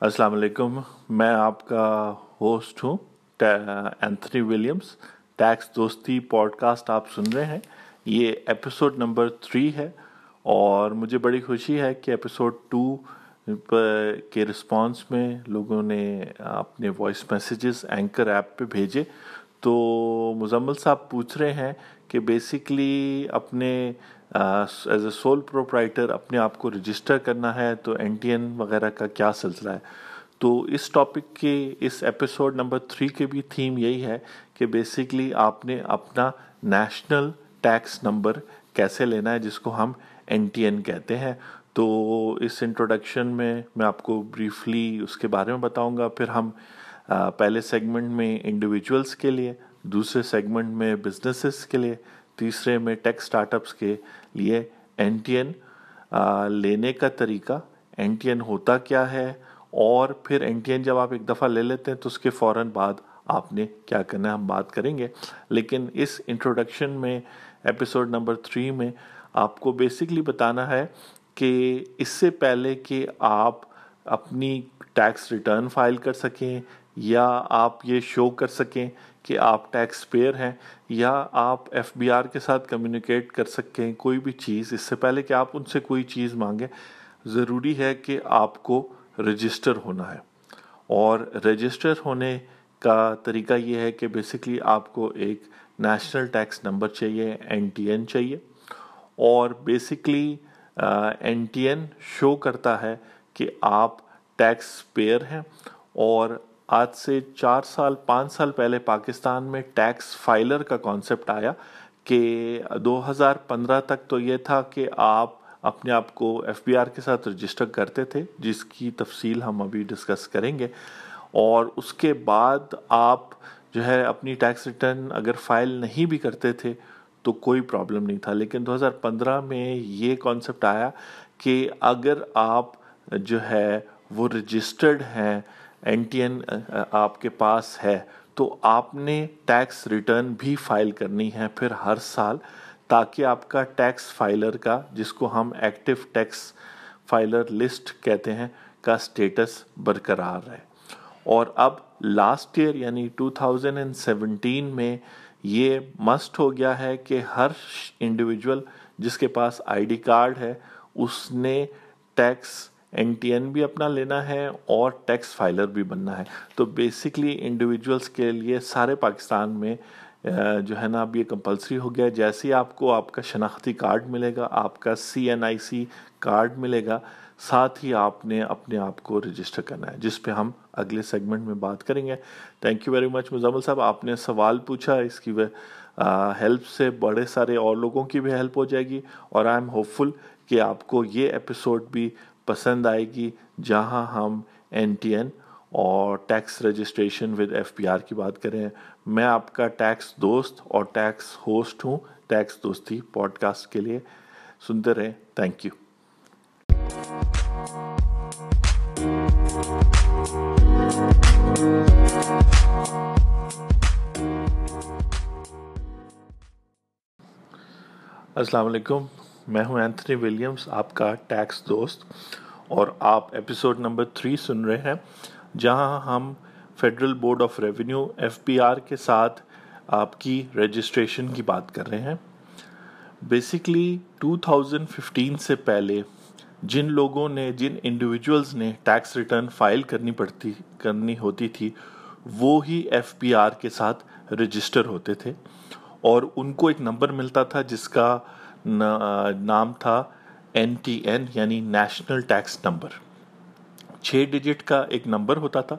السلام علیکم، میں آپ کا ہوسٹ ہوں اینتھنی ولیمز ٹیکس دوستی پوڈ کاسٹ آپ سن رہے ہیں۔ یہ ایپیسوڈ نمبر تھری ہے اور مجھے بڑی خوشی ہے کہ ایپیسوڈ ٹو کے رسپانس میں لوگوں نے اپنے وائس میسیجز اینکر ایپ پہ بھیجے۔ تو مزمل صاحب پوچھ رہے ہیں کہ بیسکلی اپنے ایز اے سول پروپرائٹر اپنے آپ کو رجسٹر کرنا ہے تو این ٹی این وغیرہ کا کیا سلسلہ ہے؟ تو اس ٹاپک کے، اس ایپیسوڈ نمبر تھری کے بھی تھیم یہی ہے کہ بیسکلی آپ نے اپنا نیشنل ٹیکس نمبر کیسے لینا ہے، جس کو ہم این ٹی این کہتے ہیں۔ تو اس انٹروڈکشن میں میں آپ کو بریفلی اس کے بارے میں بتاؤں گا۔ پھر ہم پہلے سیگمنٹ میں انڈیویجولس کے لیے، دوسرے سیگمنٹ میں بزنسز کے لیے تیسرے میں ٹیک اسٹارٹ اپس کے لیے این ٹی این لینے کا طریقہ این ٹی این ہوتا کیا ہے؟ اور پھر این ٹی این جب آپ ایک دفعہ لے لیتے ہیں تو اس کے فوراً بعد آپ نے کیا کرنا ہے؟ ہم بات کریں گے۔ لیکن اس انٹروڈکشن میں ایپیسوڈ نمبر تھری میں آپ کو بیسکلی بتانا ہے کہ اس سے پہلے کہ آپ اپنی ٹیکس ریٹرن فائل کر سکیں یا آپ یہ شو کر سکیں کہ آپ ٹیکس پیئر ہیں یا آپ ایف بی آر کے ساتھ کمیونیکیٹ کر سکیں کوئی بھی چیز، اس سے پہلے کہ آپ ان سے کوئی چیز مانگیں، ضروری ہے کہ آپ کو رجسٹر ہونا ہے۔ اور رجسٹر ہونے کا طریقہ یہ ہے کہ بیسکلی آپ کو ایک national tax number N T N N چاہیے۔ اور basically N T N show کرتا ہے کہ آپ ٹیکس پیئر ہیں اور آج سے چار سال، پانچ سال پہلے پاکستان میں ٹیکس فائلر کا کانسیپٹ آیا کہ دو ہزار پندرہ تک تو یہ تھا کہ آپ اپنے آپ کو ایف بی آر کے ساتھ رجسٹر کرتے تھے، جس کی تفصیل ہم ابھی ڈسکس کریں گے۔ اور اس کے بعد آپ جو ہے اپنی ٹیکس ریٹرن اگر فائل نہیں بھی کرتے تھے تو کوئی پرابلم نہیں تھا۔ لیکن دو ہزار پندرہ میں یہ کانسیپٹ آیا کہ اگر آپ جو ہے وہ رجسٹرڈ ہیں این ٹی این آپ کے پاس ہے تو آپ نے ٹیکس ریٹرن بھی فائل کرنی ہے پھر ہر سال تاکہ آپ کا ٹیکس فائلر کا جس کو ہم ایکٹیو ٹیکس فائلر لسٹ کہتے ہیں کا سٹیٹس برقرار رہے اور اب لاسٹ ایئر یعنی ٹو تھاؤزینڈ اینڈ سیونٹین میں یہ مسٹ ہو گیا ہے کہ ہر انڈیویجول جس کے پاس آئی ڈی کارڈ ہے اس نے ٹیکس این ٹی این بھی اپنا لینا ہے اور ٹیکس فائلر بھی بننا ہے۔ تو بیسکلی انڈیویجولس کے لیے سارے پاکستان میں جو ہے نا، اب یہ کمپلسری ہو گیا۔ ہے جیسے آپ کو آپ کا شناختی کارڈ ملے گا، آپ کا سی این آئی سی کارڈ ملے گا، ساتھ ہی آپ نے اپنے آپ کو رجسٹر کرنا ہے، جس پہ ہم اگلے سیگمنٹ میں بات کریں گے۔ Thank you very much Muzammil صاحب، آپ نے سوال پوچھا، اس کی ہیلپ سے بڑے سارے اور لوگوں کی بھی ہیلپ ہو جائے گی۔ اور آئی ایم ہوپ فل کہ آپ کو یہ ایپیسوڈ بھی پسند آئے گی جہاں ہم این ٹی این اور tax registration with F P R کی بات کریں۔ میں آپ کا ٹیکس دوست اور ٹیکس ہوسٹ ہوں۔ ٹیکس دوستی پوڈ کاسٹ کے لیے سنتے رہیں۔ تھینک یو السلام علیکم۔ میں ہوں اینتھنی ولیمز، آپ کا ٹیکس دوست، اور آپ ایپیسوڈ نمبر تھری سن رہے ہیں، جہاں ہم federal board of revenue F P R کے ساتھ آپ کی رجسٹریشن کی بات کر رہے ہیں۔ بیسکلی ٹو تھاؤزینڈ ففٹین سے پہلے جن لوگوں نے، جن انڈیویجولز نے ٹیکس ریٹرن فائل کرنی پڑتی، کرنی ہوتی تھی، وہ ہی ایف پی آر کے ساتھ رجسٹر ہوتے تھے، اور ان کو ایک نمبر ملتا تھا جس کا نام تھا این ٹی این یعنی نیشنل ٹیکس نمبر چھ ڈیجٹ کا ایک نمبر ہوتا تھا.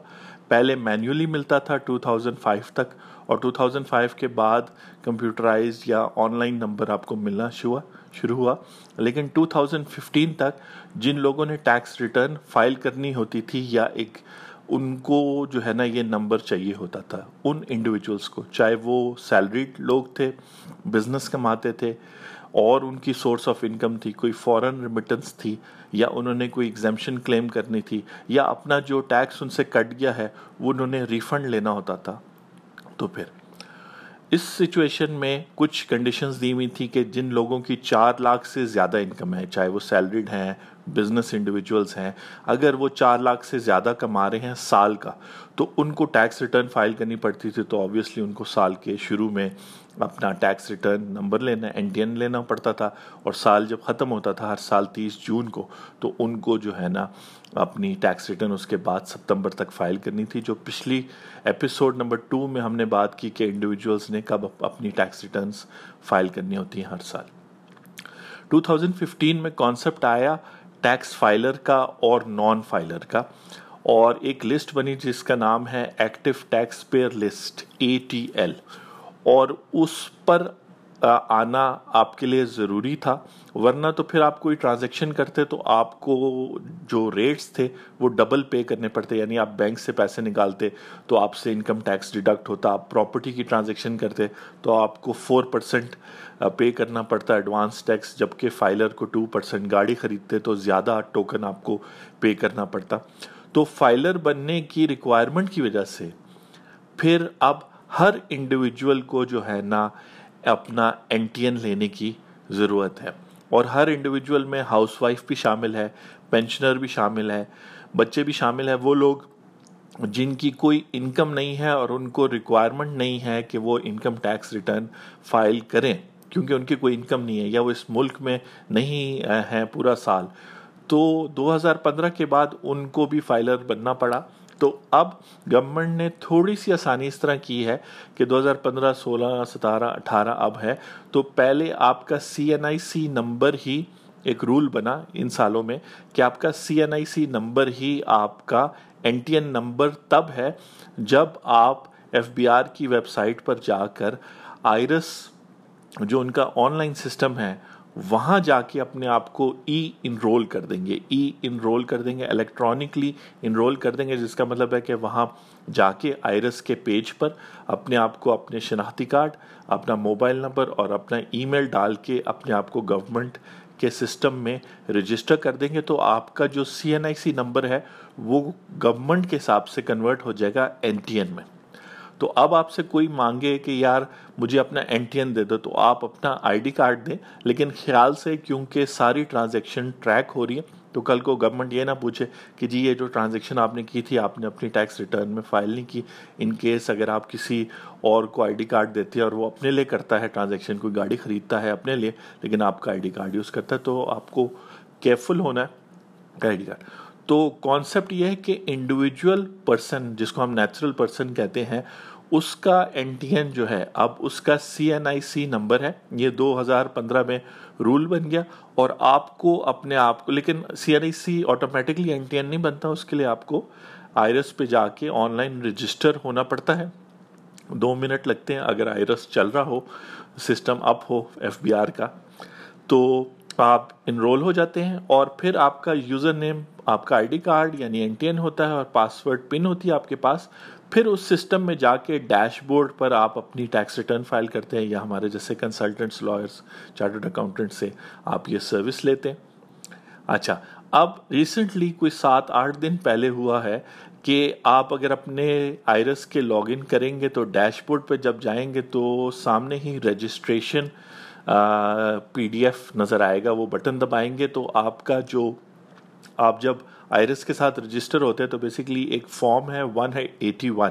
پہلے مینولی ملتا تھا ٹو تھاؤزینڈ فائیو تک اور ٹو تھاؤزینڈ فائیو کے بعد کمپیوٹرائز یا آن لائن نمبر آپ کو ملنا شروع شروع ہوا. لیکن ٹو تھاؤزینڈ ففٹین تک جن لوگوں نے ٹیکس ریٹرن فائل کرنی ہوتی تھی یا ایک ان کو جو ہے نا یہ نمبر چاہیے ہوتا تھا، ان انڈیویجولس کو، چاہے وہ سیلریڈ لوگ تھے بزنس کماتے تھے اور ان کی سورس آف انکم تھی، کوئی فورن ریمیٹنس تھی، یا انہوں نے کوئی ایگزامشن کلیم کرنی تھی، یا اپنا جو ٹیکس ان سے کٹ گیا ہے، وہ انہوں نے ریفنڈ لینا ہوتا تھا۔ تو پھر، اس سچویشن میں کچھ کنڈیشنز دی ہوئی تھی کہ جن لوگوں کی چار لاکھ سے زیادہ انکم ہے، چاہے وہ سیلریڈ ہیں بزنس انڈیویجولز ہیں، اگر وہ چار لاکھ سے زیادہ کما رہے ہیں سال کا، تو ان کو ٹیکس ریٹرن فائل کرنی پڑتی تھی، تو آبویسلی ان کو سال کے شروع میں اپنا ٹیکس ریٹرن نمبر لینا این ٹی این لینا پڑتا تھا، اور سال جب ختم ہوتا تھا، ہر سال تیس جون کو، تو ان کو جو ہے نا اپنی ٹیکس ریٹرن اس کے بعد ستمبر تک فائل کرنی تھی، جو پچھلی ایپیسوڈ نمبر ٹو میں ہم نے بات کی کہ انڈیویجولز نے کب اپنی ٹیکس ریٹرنز فائل کرنی ہوتی ہیں ہر سال۔ 2015 میں کانسیپٹ آیا ٹیکس فائلر کا اور نان فائلر کا اور ایک لسٹ بنی جس کا نام ہے active tax payer list A T L اور اس پر آنا آپ کے لیے ضروری تھا، ورنہ تو پھر آپ کوئی ٹرانزیکشن کرتے تو آپ کو جو ریٹس تھے وہ ڈبل پے کرنے پڑتے یعنی آپ بینک سے پیسے نکالتے تو آپ سے انکم ٹیکس ڈیڈکٹ ہوتا، آپ پراپرٹی کی ٹرانزیکشن کرتے تو آپ کو فور پرسنٹ پے کرنا پڑتا ایڈوانس ٹیکس جبکہ فائلر کو ٹو پرسنٹ گاڑی خریدتے تو زیادہ ٹوکن آپ کو پے کرنا پڑتا۔ تو فائلر بننے کی ریکوائرمنٹ کی وجہ سے پھر اب ہر انڈیویجول کو جو ہے نا اپنا این ٹی این لینے کی ضرورت ہے۔ اور ہر انڈیویجول میں ہاؤس وائف بھی شامل ہے پینشنر بھی شامل ہے، بچے بھی شامل ہے وہ لوگ جن کی کوئی انکم نہیں ہے اور ان کو ریکوائرمنٹ نہیں ہے کہ وہ انکم ٹیکس ریٹرن فائل کریں، کیونکہ ان کی کوئی انکم نہیں ہے یا وہ اس ملک میں نہیں ہیں پورا سال۔ تو دو ہزار پندرہ کے بعد ان کو بھی فائلر بننا پڑا۔ تو اب گورنمنٹ نے تھوڑی سی آسانی اس طرح کی ہے کہ دو ہزار پندرہ، سولہ، ستارہ، اٹھارہ اب ہے، تو پہلے آپ کا سی این آئی سی نمبر ہی ایک رول بنا ان سالوں میں کہ آپ کا سی این آئی سی نمبر ہی آپ کا این ٹی این نمبر تب ہے جب آپ ایف بی آر کی ویب سائٹ پر جا کر آئرس جو ان کا آن لائن سسٹم ہے وہاں جا کے اپنے آپ کو ای انرول کر دیں گے۔ ای انرول کر دیں گے الیکٹرانکلی انرول کر دیں گے، جس کا مطلب ہے کہ وہاں جا کے آئرس کے پیج پر اپنے آپ کو اپنے شناختی کارڈ، اپنا موبائل نمبر اور اپنا ای میل ڈال کے اپنے آپ کو گورنمنٹ کے سسٹم میں رجسٹر کر دیں گے۔ تو آپ کا جو سی این آئی سی نمبر ہے، وہ گورنمنٹ کے حساب سے کنورٹ ہو جائے گا این ٹی این میں۔ تو اب آپ سے کوئی مانگے کہ یار مجھے اپنا این ٹی این دے دو، تو آپ اپنا آئی ڈی کارڈ دیں۔ لیکن خیال سے کیونکہ ساری ٹرانزیکشن ٹریک ہو رہی ہے، تو کل کو گورنمنٹ یہ نہ پوچھے کہ جی یہ جو ٹرانزیکشن آپ نے کی تھی، آپ نے اپنی ٹیکس ریٹرن میں فائل نہیں کی۔ ان کیس اگر آپ کسی اور کو آئی ڈی کارڈ دیتے ہیں اور وہ اپنے لیے کرتا ہے ٹرانزیکشن کوئی گاڑی خریدتا ہے اپنے لیے، لیکن آپ کا آئی ڈی کارڈ یوز کرتا ہے، تو آپ کو کیئرفل ہونا ہے۔ آئی ڈی کارڈ تو کانسیپٹ یہ ہے کہ انڈیویجول پرسن جس کو ہم نیچرل پرسن کہتے ہیں، اس کا این ٹی این جو ہے، اب اس کا سی این آئی سی نمبر ہے۔ یہ دو ہزار پندرہ میں رول بن گیا اور آپ کو اپنے آپ کو، لیکن C N I C automatically N T N نہیں بنتا، اس کے لیے آپ کو آئرس پہ جا کے آن لائن رجسٹر ہونا پڑتا ہے۔ دو منٹ لگتے ہیں اگر آئرس چل رہا ہو سسٹم اپ ہو ایف بی آر کا۔ تو آپ انرول ہو جاتے ہیں اور پھر آپ کا یوزر نیم آپ کا آئی ڈی کارڈ یعنی این ٹی این ہوتا ہے اور پاسورڈ پن ہوتی ہے آپ کے پاس، پھر اس سسٹم میں جا کے ڈیش بورڈ پر آپ اپنی ٹیکس ریٹرن فائل کرتے ہیں یا ہمارے جیسے کنسلٹنٹس لائرس چارٹرڈ اکاؤنٹنٹ سے آپ یہ سروس لیتے ہیں۔ اچھا اب ریسنٹلی کوئی سات آٹھ دن پہلے ہوا ہے کہ آپ اگر اپنے آئرس کے لاگ ان کریں گے تو ڈیش بورڈ پہ جب جائیں گے تو سامنے ہی رجسٹریشن پی ڈی ایف نظر آئے گا، وہ بٹن دبائیں گے تو آپ کا جو، آپ جب آئرس کے ساتھ رجسٹر ہوتے ہیں تو بیسکلی ایک فارم ہے ون ہے ایٹی ون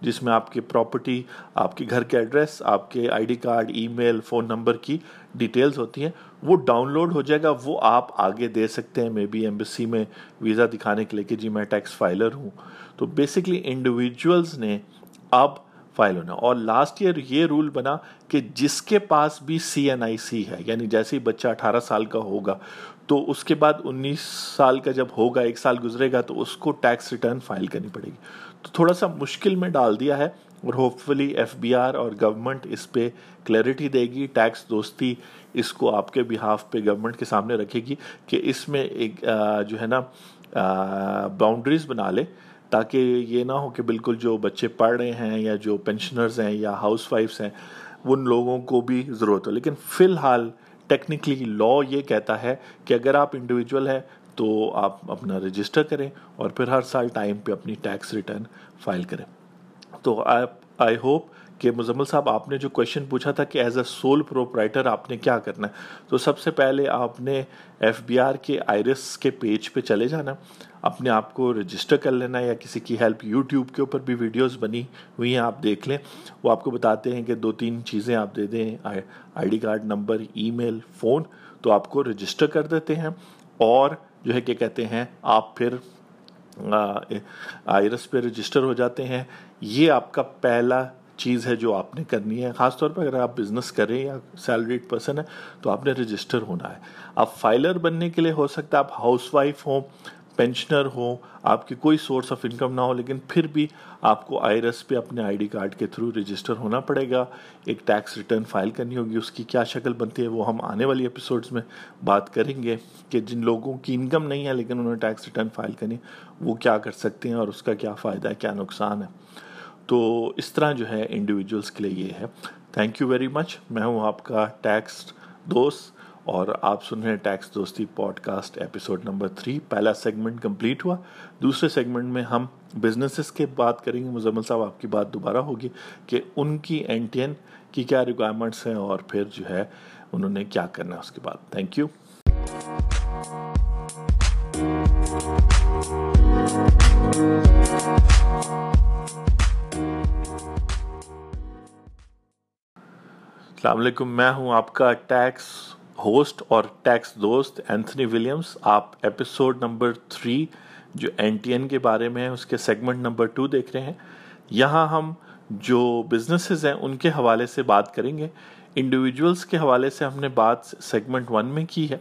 جس میں آپ کی پراپرٹی آپ کے گھر کے ایڈریس آپ کے I D card email phone number کی ڈیٹیلز ہوتی ہیں۔ وہ ڈاؤن لوڈ ہو جائے گا، وہ آپ آگے دے سکتے ہیں۔ مے بی ایمبیسی میں ویزا دکھانے کے لیے کہ جی میں ٹیکس فائلر ہوں۔ تو بیسکلی انڈیویجولز نے اب فائل ہونا۔ اور لاسٹ ایئر یہ رول بنا کہ جس کے پاس بھی سی این آئی سی ہے یعنی جیسے ہی بچہ اٹھارہ سال کا ہوگا، تو اس کے بعد انیس سال کا جب ہوگا، ایک سال گزرے گا، تو اس کو ٹیکس ریٹرن فائل کرنی پڑے گی۔ تو تھوڑا سا مشکل میں ڈال دیا ہے اور hopefully F B R اور گورنمنٹ اس پہ کلیئرٹی دے گی ٹیکس دوستی اس کو آپ کے بہاف پہ گورنمنٹ کے سامنے رکھے گی کہ اس میں ایک جو ہے نا باؤنڈریز بنا لے۔ تاکہ یہ نہ ہو کہ بالکل جو بچے پڑھ رہے ہیں یا جو پینشنرز ہیں یا ہاؤس وائفس ہیں، ان لوگوں کو بھی ضرورت ہو۔ لیکن فی الحال ٹیکنیکلی لا یہ کہتا ہے کہ اگر آپ انڈیویجول ہیں تو آپ اپنا رجسٹر کریں اور پھر ہر سال ٹائم پہ اپنی ٹیکس ریٹرن فائل کریں۔ تو آئی ہوپ کہ مزمل صاحب، آپ نے جو کوشچن پوچھا تھا کہ ایز اے سول پروپرائٹر آپ نے کیا کرنا ہے، تو سب سے پہلے آپ نے ایف بی آر کے آئرس کے پیج پہ چلے جانا، اپنے آپ کو رجسٹر کر لینا یا کسی کی ہیلپ یوٹیوب کے اوپر بھی ویڈیوز بنی ہوئی ہیں، آپ دیکھ لیں۔ وہ آپ کو بتاتے ہیں کہ دو تین چیزیں آپ دے دیں I D card number email phone تو آپ کو رجسٹر کر دیتے ہیں۔ اور جو ہے کہ کہتے ہیں، آپ پھر آئرس پہ رجسٹر ہو جاتے ہیں۔ یہ آپ کا پہلا چیز ہے جو آپ نے کرنی ہے۔ خاص طور پر اگر آپ بزنس کریں یا سیلریڈ پرسن ہے تو آپ نے رجسٹر ہونا ہے۔ آپ فائلر بننے کے لیے ہو سکتا ہے، آپ ہاؤس وائف ہوں پینشنر ہو آپ کی کوئی سورس آف انکم نہ ہو، لیکن پھر بھی آپ کو آئرس پہ اپنے آئی ڈی کارڈ کے تھرو رجسٹر ہونا پڑے گا۔ ایک ٹیکس ریٹرن فائل کرنی ہوگی، اس کی کیا شکل بنتی ہے، وہ ہم آنے والی ایپیسوڈز میں بات کریں گے کہ جن لوگوں کی انکم نہیں ہے، لیکن انہوں نے ٹیکس ریٹرن فائل کرنی، وہ کیا کر سکتے ہیں اور اس کا کیا فائدہ ہے، کیا نقصان ہے۔ تو اس طرح جو ہے انڈیویجولس کے لیے یہ ہے. تھینک یو ویری مچ میں ہوں آپ کا ٹیکس دوست اور آپ سن رہے ہیں tax Dosti podcast episode number three پہلا سیگمنٹ کمپلیٹ ہوا. دوسرے سیگمنٹ میں ہم بزنسز کے بات کریں گے. مزمل صاحب، آپ کی بات دوبارہ ہوگی کہ ان کی این ٹی این کی کیا ریکوائرمنٹس ہیں اور پھر جو ہے انہوں نے کیا کرنا ہے اس کے بعد. تھینک یو السلام علیکم، میں ہوں آپ کا ٹیکس ہوسٹ اور ٹیکس دوست اینتھنی ولیمز۔ آپ ایپیسوڈ نمبر تھری جو این ٹی این کے بارے میں ہے اس کے سیگمنٹ نمبر ٹو دیکھ رہے ہیں۔ یہاں ہم جو بزنسز ہیں، ان کے حوالے سے بات کریں گے۔ انڈیویجولس کے حوالے سے ہم نے بات سیگمنٹ ون میں کی ہے۔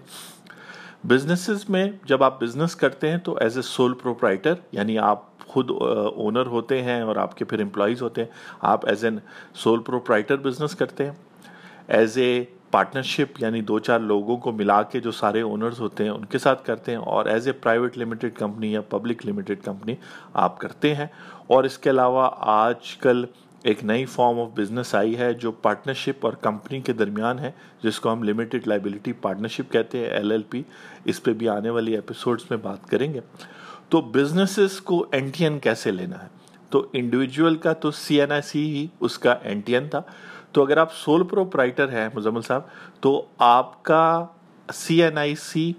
بزنسز میں جب آپ بزنس کرتے ہیں تو ایز اے سول پروپرائٹر یعنی آپ خود اونر ہوتے ہیں اور آپ کے پھر امپلائیز ہوتے ہیں، آپ as an sole proprietor business کرتے ہیں۔ ایز اے پارٹنرشپ یعنی دو چار لوگوں کو ملا کے جو سارے اونرز ہوتے ہیں، ان کے ساتھ کرتے ہیں، اور as a private limited company یا پبلک لمیٹڈ کمپنی آپ کرتے ہیں۔ اور اس کے علاوہ آج کل ایک نئی فارم آف بزنس آئی ہے جو پارٹنرشپ اور کمپنی کے درمیان ہے، جس کو ہم لمیٹڈ لائبلٹی پارٹنرشپ کہتے ہیں ایل ایل پی اس پہ بھی آنے والی ایپیسوڈز میں بات کریں گے۔ تو بزنسز کو این ٹی این کیسے لینا ہے؟ تو انڈیویجول کا تو سی این آئی سی ہی اس کا این ٹی این تھا۔ تو اگر آپ سول پروپرائٹر ہیں مزمل صاحب، تو آپ کا سی این آئی سی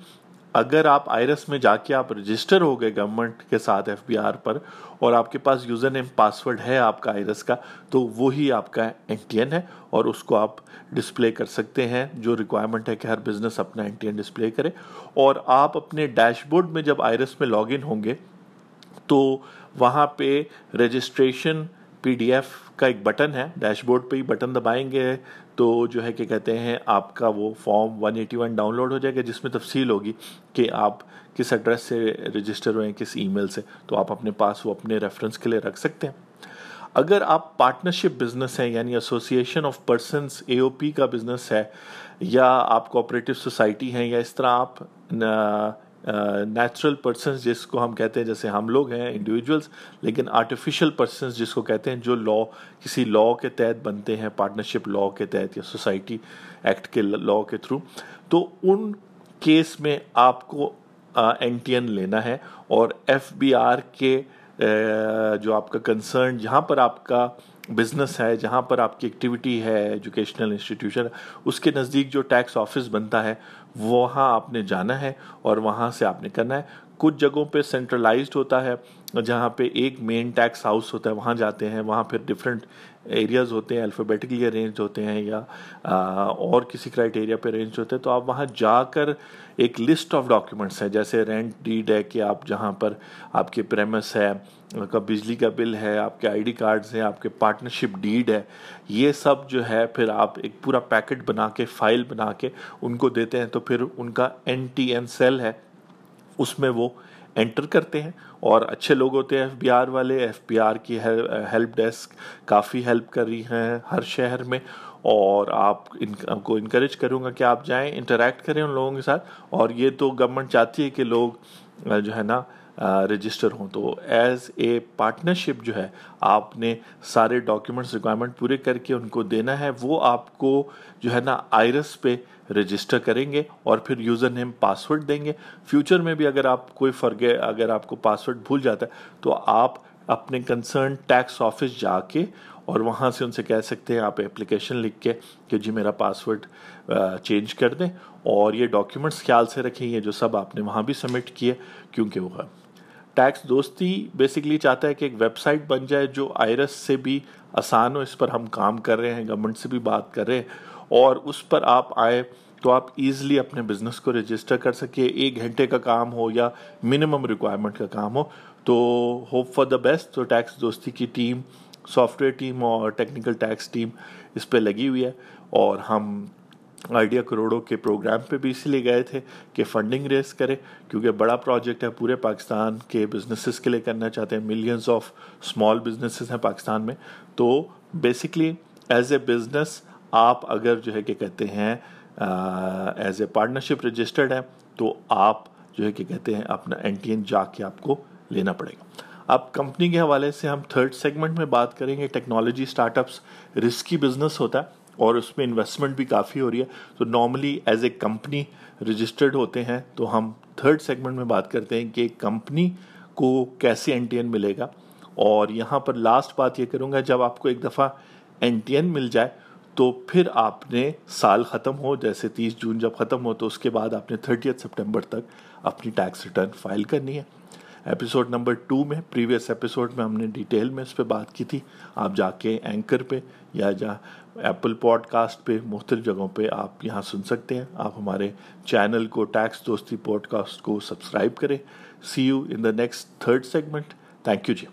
اگر آپ آئرس میں جا کے آپ رجسٹر ہو گئے گورنمنٹ کے ساتھ ایف بی آر پر اور آپ کے پاس یوزر نیم پاسورڈ ہے آپ کا آئرس کا، تو وہی آپ کا این ٹی این ہے اور اس کو آپ ڈسپلے کر سکتے ہیں، جو ریکوائرمنٹ ہے کہ ہر بزنس اپنا این ٹی این ڈسپلے کرے۔ اور آپ اپنے ڈیش بورڈ میں جب آئرس میں لاگ ان ہوں گے، تو وہاں پہ رجسٹریشن پی ڈی ایف کا ایک بٹن ہے ڈیش بورڈ پہ ہی بٹن دبائیں گے تو جو ہے کہ کہتے ہیں، آپ کا وہ form one eighty one download ہو جائے گا، جس میں تفصیل ہوگی کہ آپ کس ایڈریس سے رجسٹر ہوئے کس ای میل سے، تو آپ اپنے پاس وہ اپنے ریفرنس کے لیے رکھ سکتے ہیں۔ اگر آپ پارٹنرشپ بزنس ہیں یعنی association of persons A O P کا بزنس ہے، یا آپ کوآپریٹو سوسائٹی ہیں، یا اس طرح آپ نیچرل پرسنس جس کو ہم کہتے ہیں، جیسے ہم لوگ ہیں انڈیویجولس لیکن آرٹیفیشل پرسنس جس کو کہتے ہیں، جو لا کسی لا کے تحت بنتے ہیں پارٹنرشپ لا کے تحت یا سوسائٹی ایکٹ کے لا کے تھرو تو ان کیس میں آپ کو این ٹی این لینا ہے اور ایف بی آر کے جو آپ کا کنسرن جہاں پر آپ کا بزنس ہے، جہاں پر آپ کی ایکٹیویٹی ہے ایجوکیشنل انسٹیٹیوشن اس کے نزدیک جو ٹیکس آفس بنتا ہے وہاں آپ نے جانا ہے اور وہاں سے آپ نے کرنا ہے۔ کچھ جگہوں پہ سینٹرلائزڈ ہوتا ہے، جہاں پہ ایک مین ٹیکس ہاؤس ہوتا ہے، وہاں جاتے ہیں، وہاں پھر ڈفرینٹ ایریاز ہوتے ہیں الفابیٹکلی ارینج ہوتے ہیں یا اور کسی کرائٹیریا پہ ارینج ہوتے ہیں، تو آپ وہاں جا کر ایک لسٹ آف ڈاکیومنٹس ہے جیسے رینٹ ڈیڈ ہے کہ آپ جہاں پر آپ کے پریمس ہے، کا بجلی کا بل ہے، آپ کے آئی ڈی کارڈز ہیں، آپ کے پارٹنرشپ ڈیڈ ہے، یہ سب جو ہے پھر آپ ایک پورا پیکٹ بنا کے فائل بنا کے ان کو دیتے ہیں، تو پھر ان کا این ٹی این سیل ہے، اس میں وہ انٹر کرتے ہیں اور اچھے لوگ ہوتے ہیں ایف بی آر والے، ایف بی آر کی ہیلپ ڈیسک کافی ہیلپ کر رہی ہیں ہر شہر میں اور آپ ان کو انکریج کروں گا کہ آپ جائیں انٹریکٹ کریں ان لوگوں کے ساتھ اور یہ تو گورنمنٹ چاہتی ہے کہ لوگ جو ہے نا رجسٹر ہوں۔ تو ایز اے پارٹنرشپ جو ہے، آپ نے سارے ڈاکیومنٹس ریکوائرمنٹ پورے کر کے ان کو دینا ہے، وہ آپ کو جو ہے نا آئرس پہ رجسٹر کریں گے اور پھر یوزر نیم پاسورڈ دیں گے۔ فیوچر میں بھی اگر آپ کوئی فرگے اگر آپ کو پاسورڈ بھول جاتا ہے، تو آپ اپنے کنسرن ٹیکس آفس جا کے اور وہاں سے ان سے کہہ سکتے ہیں، آپ اپلیکیشن لکھ کے کہ جی میرا پاسورڈ چینج کر دیں۔ اور یہ ڈاکیومنٹس خیال سے رکھیں، یہ جو سب آپ نے وہاں بھی سبمٹ کیے، کیونکہ وہ ٹیکس دوستی بیسکلی چاہتا ہے کہ ایک ویب سائٹ بن جائے جو آئرس سے بھی آسان ہو، اس پر ہم کام کر رہے ہیں گورنمنٹ سے بھی بات کر رہے ہیں۔ اور اس پر آپ آئے تو آپ ایزلی اپنے بزنس کو رجسٹر کر سکے، ایک گھنٹے کا کام ہو یا منیمم ریکوائرمنٹ کا کام ہو۔ تو ہوپ فار دا بیسٹ تو ٹیکس دوستی کی ٹیم سافٹ ویئر ٹیم اور ٹیکنیکل ٹیکس ٹیم اس پہ لگی ہوئی ہے۔ اور ہم آئیڈیا کروڑوں کے پروگرام پہ بھی اسی لیے گئے تھے کہ فنڈنگ ریس کرے، کیونکہ بڑا پروجیکٹ ہے پورے پاکستان کے بزنسز کے لیے کرنا چاہتے ہیں۔ ملینز آف اسمال بزنسز ہیں پاکستان میں۔ تو بیسکلی ایز اے بزنس آپ اگر جو ہے کہ کہتے ہیں ایز اے پارٹنرشپ رجسٹرڈ ہے تو آپ جو ہے کہ کہتے ہیں اپنا این ٹی این جا کے آپ کو لینا پڑے گا۔ اب کمپنی کے حوالے سے ہم تھرڈ سیگمنٹ میں بات کریں گے technology start ups risky business ہوتا ہے اور اس میں انویسٹمنٹ بھی کافی ہو رہی ہے۔ تو normally as a company registered ہوتے ہیں، تو ہم تھرڈ سیگمنٹ میں بات کرتے ہیں کہ کمپنی کو کیسے این ٹی این ملے گا۔ اور یہاں پر لاسٹ بات یہ کروں گا، جب آپ کو ایک دفعہ این ٹی این مل جائے تو پھر آپ نے سال ختم ہو، جیسے تیس جون جب ختم ہو، تو اس کے بعد آپ نے تھرٹیتھ سپٹمبر تک اپنی ٹیکس ریٹرن فائل کرنی ہے۔ ایپیسوڈ نمبر ٹو میں پریویس ایپیسوڈ میں ہم نے ڈیٹیل میں اس پہ بات کی تھی۔ آپ جا کے اینکر پہ یا جا ایپل پوڈ کاسٹ پہ، مختلف جگہوں پہ آپ یہاں سن سکتے ہیں۔ آپ ہمارے چینل کو ٹیکس دوستی پوڈ کاسٹ کو سبسکرائب کریں۔ See you in the next third segment thank you G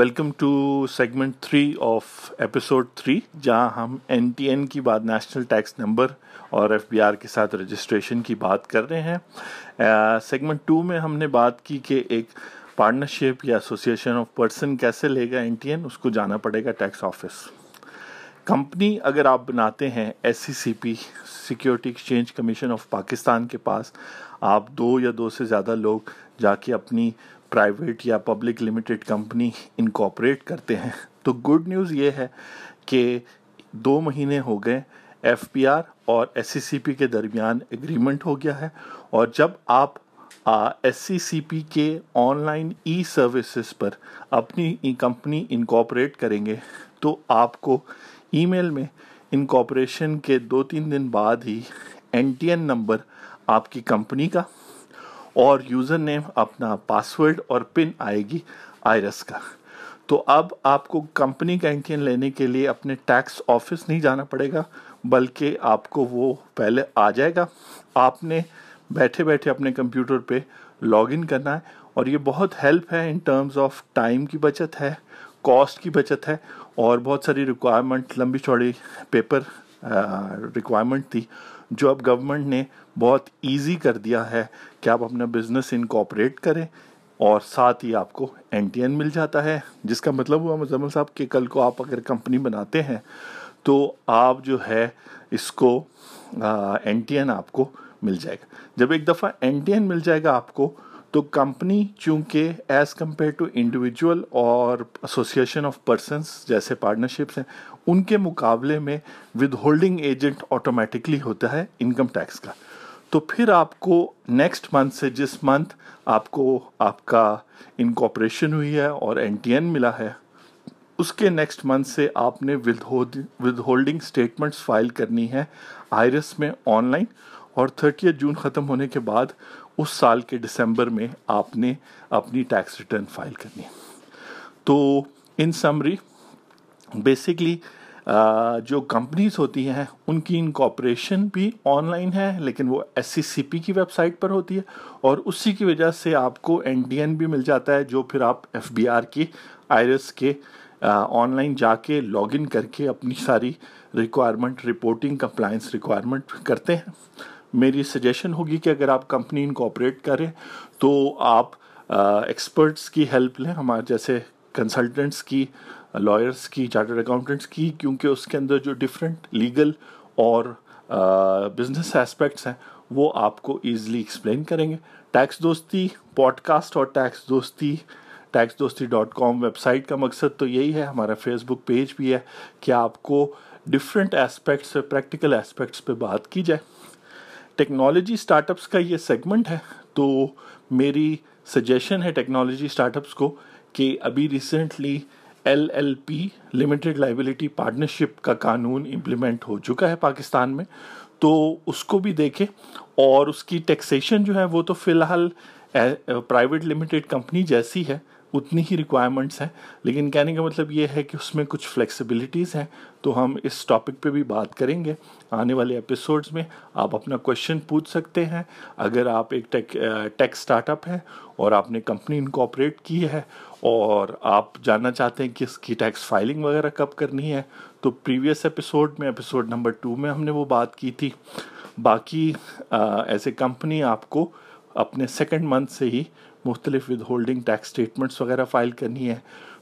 welcome to segment three of episode three جہاں ہم این ٹی این کی بات نیشنل ٹیکس نمبر اور ایف بی آر کے ساتھ رجسٹریشن کی بات کر رہے ہیں۔ سیگمنٹ ٹو میں ہم نے بات کی کہ ایک پارٹنرشپ یا ایسوسیشن آف پرسن کیسے لے گا این ٹی این اس کو جانا پڑے گا ٹیکس آفس کمپنی اگر آپ بناتے ہیں S E C P security exchange commission of Pakistan کے پاس، آپ دو یا دو سے زیادہ لوگ جا کے اپنی پرائیویٹ یا پبلک لمیٹڈ کمپنی انکوپریٹ کرتے ہیں۔ تو گڈ نیوز یہ ہے کہ دو مہینے ہو گئے، ایف پی آر اور ایس سی سی پی کے درمیان اگریمنٹ ہو گیا ہے۔ اور جب آپ ایس سی سی پی کے آن لائن ای سروسز پر اپنی کمپنی انکوپریٹ کریں گے، تو آپ کو ای میل میں انکوپریشن کے دو تین دن بعد ہی این ٹی این نمبر آپ کی کمپنی کا اور یوزر نیم اپنا پاسورڈ اور پن آئے گی آئرس کا۔ تو اب آپ کو کمپنی کا انٹین لینے کے لیے اپنے ٹیکس آفس نہیں جانا پڑے گا، بلکہ آپ کو وہ پہلے آ جائے گا۔ آپ نے بیٹھے بیٹھے اپنے کمپیوٹر پہ لاگ ان کرنا ہے اور یہ بہت ہیلپ ہے ان ٹرمز آف ٹائم کی بچت ہے، کاسٹ کی بچت ہے اور بہت ساری ریکوائرمنٹ لمبی چوڑی پیپر ریکوائرمنٹ تھی جو اب گورنمنٹ نے بہت ایزی کر دیا ہے کہ آپ اپنا بزنس انکوپریٹ کریں اور ساتھ ہی آپ کو این ٹی این مل جاتا ہے، جس کا مطلب ہوا مزمل صاحب کہ کل کو آپ اگر کمپنی بناتے ہیں تو آپ جو ہے اس کو این ٹی این آپ کو مل جائے گا۔ جب ایک دفعہ این ٹی این مل جائے گا آپ کو، تو کمپنی چونکہ ایز کمپیئر ٹو انڈیویجول اور ایسوسیشن آف پرسنس جیسے پارٹنرشپس ہیں، ان کے مقابلے میں ود ہولڈنگ ایجنٹ آٹومیٹکلی ہوتا ہے انکم ٹیکس کا۔ تو پھر آپ کو نیکسٹ منتھ سے جس منتھ آپ کو آپ کا انکوپریشن ہوئی ہے اور این ٹی این ملا ہے، اس کے نیکسٹ منتھ سے آپ نے ود ہولڈنگ اسٹیٹمنٹس فائل کرنی ہے آئرس میں آن لائن اور تھرٹی جون ختم ہونے کے بعد اس سال کے ڈسمبر میں آپ نے اپنی ٹیکس ریٹرن فائل کرنی ہے۔ تو ان سمری بیسکلی جو کمپنیز ہوتی ہیں، ان کی انکوپریشن بھی آن لائن ہے، لیکن وہ ایس سی سی پی کی ویب سائٹ پر ہوتی ہے، اور اسی کی وجہ سے آپ کو این ڈی این بھی مل جاتا ہے، جو پھر آپ ایف بی آر کی آئرس کے آن لائن جا کے لاگ ان کر کے اپنی ساری ریکوائرمنٹ رپورٹنگ کمپلائنس ریکوائرمنٹ کرتے ہیں۔ میری سجیشن ہوگی کہ اگر آپ کمپنی انکوپریٹ کریں تو آپ ایکسپرٹس کی ہیلپ لیں۔ ہمارے جیسے کنسلٹنٹس کی لائرس کی چارٹرڈ اکاؤنٹنٹس کی، کیونکہ اس کے اندر جو ڈفرینٹ لیگل اور بزنس اسپیکٹس ہیں، وہ آپ کو ایزلی ایکسپلین کریں گے۔ ٹیکس دوستی پوڈ کاسٹ اور tax Dosti tax Dosti dot com website کا مقصد تو یہی ہے، ہمارا فیس بک پیج بھی ہے۔ کہ آپ کو ڈفرینٹ ایسپیکٹس پہ پریکٹیکل ایسپیکٹس پہ بات کی جائے؟ ٹیکنالوجی اسٹارٹ اپس کا یہ سیگمنٹ ہے۔ تو میری سجیشن ہے ٹیکنالوجی اسٹارٹ اپس کو کہ ابھی recently L L P limited liability partnership کا قانون امپلیمنٹ ہو چکا ہے پاکستان میں، تو اس کو بھی دیکھے اور اس کی ٹیکسیشن جو ہے وہ تو فی الحال پرائیویٹ لمیٹڈ کمپنی جیسی ہے۔ اتنی ہی ریکوائرمنٹس ہیں، لیکن کہنے کا مطلب یہ ہے کہ اس میں کچھ فلیکسیبلٹیز ہیں۔ تو ہم اس ٹاپک پہ بھی بات کریں گے۔ آنے والے ایپیسوڈز میں آپ اپنا کوشچن پوچھ سکتے ہیں۔ اگر آپ ایک ٹیک ٹیک اسٹارٹ اپ ہیں اور آپ نے کمپنی انکوپریٹ کی ہے اور آپ جاننا چاہتے ہیں کہ اس کی ٹیکس فائلنگ وغیرہ کب کرنی ہے، تو پریویس ایپیسوڈ میں ایپیسوڈ نمبر ٹو میں ہم نے وہ بات کی تھی۔ باقی ایز اے کمپنی آپ کو اپنے سیکنڈ منتھ سے ہی مختلف ود ہولڈنگ ٹیکس اسٹیٹمنٹس وغیرہ فائل کرنی ہے۔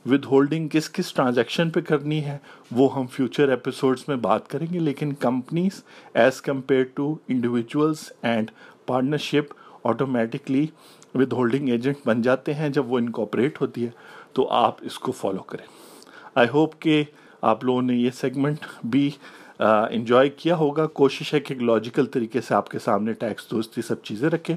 ود ہولڈنگ کس کس ٹرانزیکشن پہ کرنی ہے، وہ ہم فیوچر ایپیسوڈس میں بات کریں گے، لیکن companies as compare to individuals and partnership automatically withholding agent بن جاتے ہیں جب وہ انکوپریٹ ہوتی ہے۔ تو آپ اس کو فالو کریں۔ آئی ہوپ کہ آپ لوگوں نے یہ سیگمنٹ بھی انجوائے کیا ہوگا، کوشش ہے کہ ایک لاجیکل طریقے سے آپ کے سامنے ٹیکس دوستی سب چیزیں رکھیں۔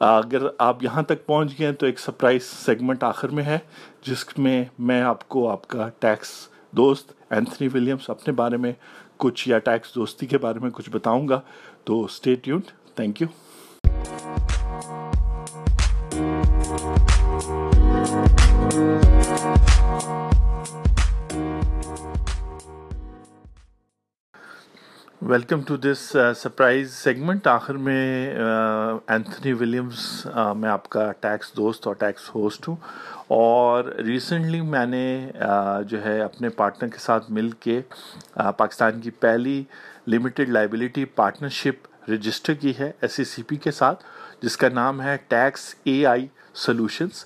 اگر آپ یہاں تک پہنچ گئے ہیں تو ایک سرپرائز سیگمنٹ آخر میں ہے، جس میں میں آپ کو آپ کا ٹیکس دوست اینتھنی ولیمس اپنے بارے میں کچھ، یا ٹیکس دوستی کے بارے میں کچھ بتاؤں گا۔ تو stay tuned thank you welcome to this surprise segment آخر میں uh, اینتھنی ولیمز uh, میں آپ کا ٹیکس دوست اور ٹیکس ہوسٹ ہوں. اور ریسنٹلی میں نے uh, جو ہے اپنے پارٹنر کے ساتھ مل کے پاکستان کی پہلی لمیٹڈ لائبلٹی پارٹنرشپ رجسٹر کی ہے ایس سی سی پی کے ساتھ، جس کا نام ہے ٹیکس اے آئی سولوشنس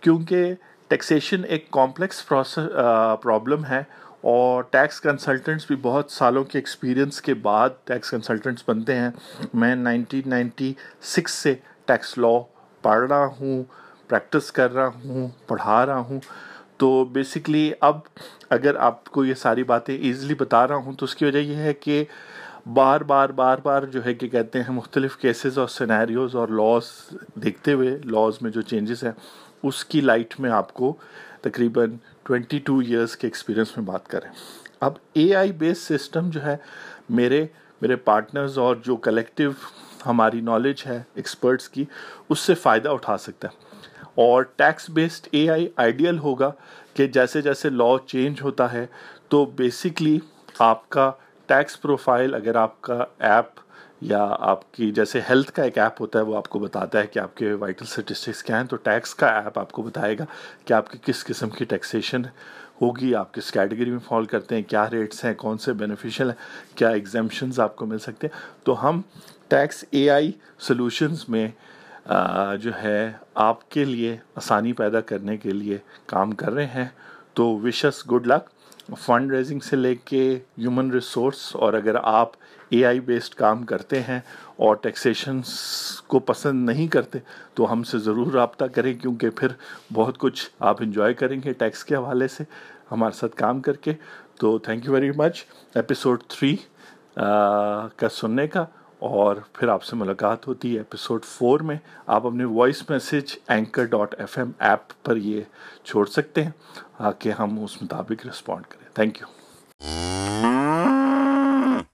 کیونکہ ٹیکسیشن ایک کمپلیکس پرابلم ہے اور ٹیکس کنسلٹنٹس بھی بہت سالوں کے ایکسپیرینس کے بعد ٹیکس کنسلٹنٹس بنتے ہیں۔ میں نائنٹین نائنٹی سکس سے ٹیکس لا پڑھ رہا ہوں پریکٹس کر رہا ہوں، پڑھا رہا ہوں۔ تو بیسکلی اب اگر آپ کو یہ ساری باتیں ایزلی بتا رہا ہوں تو اس کی وجہ یہ ہے کہ بار بار بار بار جو ہے کہ کہتے ہیں مختلف کیسز اور سینیریوز اور لاس دیکھتے ہوئے لاس میں جو چینجز ہیں، اس کی لائٹ میں آپ کو تقریباً ٹوینٹی ٹو ایئرس کے ایکسپیرینس میں بات کریں۔ اب اے آئی بیس سسٹم جو ہے، میرے میرے پارٹنرز اور جو کلیکٹیو ہماری نالج ہے ایکسپرٹس کی، اس سے فائدہ اٹھا سکتا ہے اور tax based A I ideal ہوگا کہ جیسے جیسے لا چینج ہوتا ہے، تو بیسکلی آپ کا ٹیکس پروفائل اگر آپ کا ایپ یا آپ کی جیسے ہیلتھ کا ایک ایپ ہوتا ہے، وہ آپ کو بتاتا ہے کہ آپ کے وائٹل سٹیسٹکس کیا ہیں۔ تو ٹیکس کا ایپ آپ کو بتائے گا کہ آپ کی کس قسم کی ٹیکسیشن ہوگی، آپ کس کیٹیگری میں فال کرتے ہیں، کیا ریٹس ہیں، کون سے بینیفیشل ہیں، کیا ایگزامشنز آپ کو مل سکتے ہیں۔ تو ہم ٹیکس اے آئی سلوشنز میں جو ہے، آپ کے لیے آسانی پیدا کرنے کے لیے کام کر رہے ہیں۔ تو wishes good luck fund raising سے لے کے ہیومن ریسورس اور اگر آپ اے آئی بیسڈ کام کرتے ہیں اور ٹیکسیشنس کو پسند نہیں کرتے، تو ہم سے ضرور رابطہ کریں، کیونکہ پھر بہت کچھ آپ انجوائے کریں گے ٹیکس کے حوالے سے ہمارے ساتھ کام کر کے۔ تو thank you very much episode three کا سننے کا، اور پھر آپ سے ملاقات ہوتی ہے ایپیسوڈ فور میں۔ آپ اپنے voice message anchor dot F M app پر یہ چھوڑ سکتے ہیں کہ ہم اس مطابق رسپونڈ کریں۔ Thank you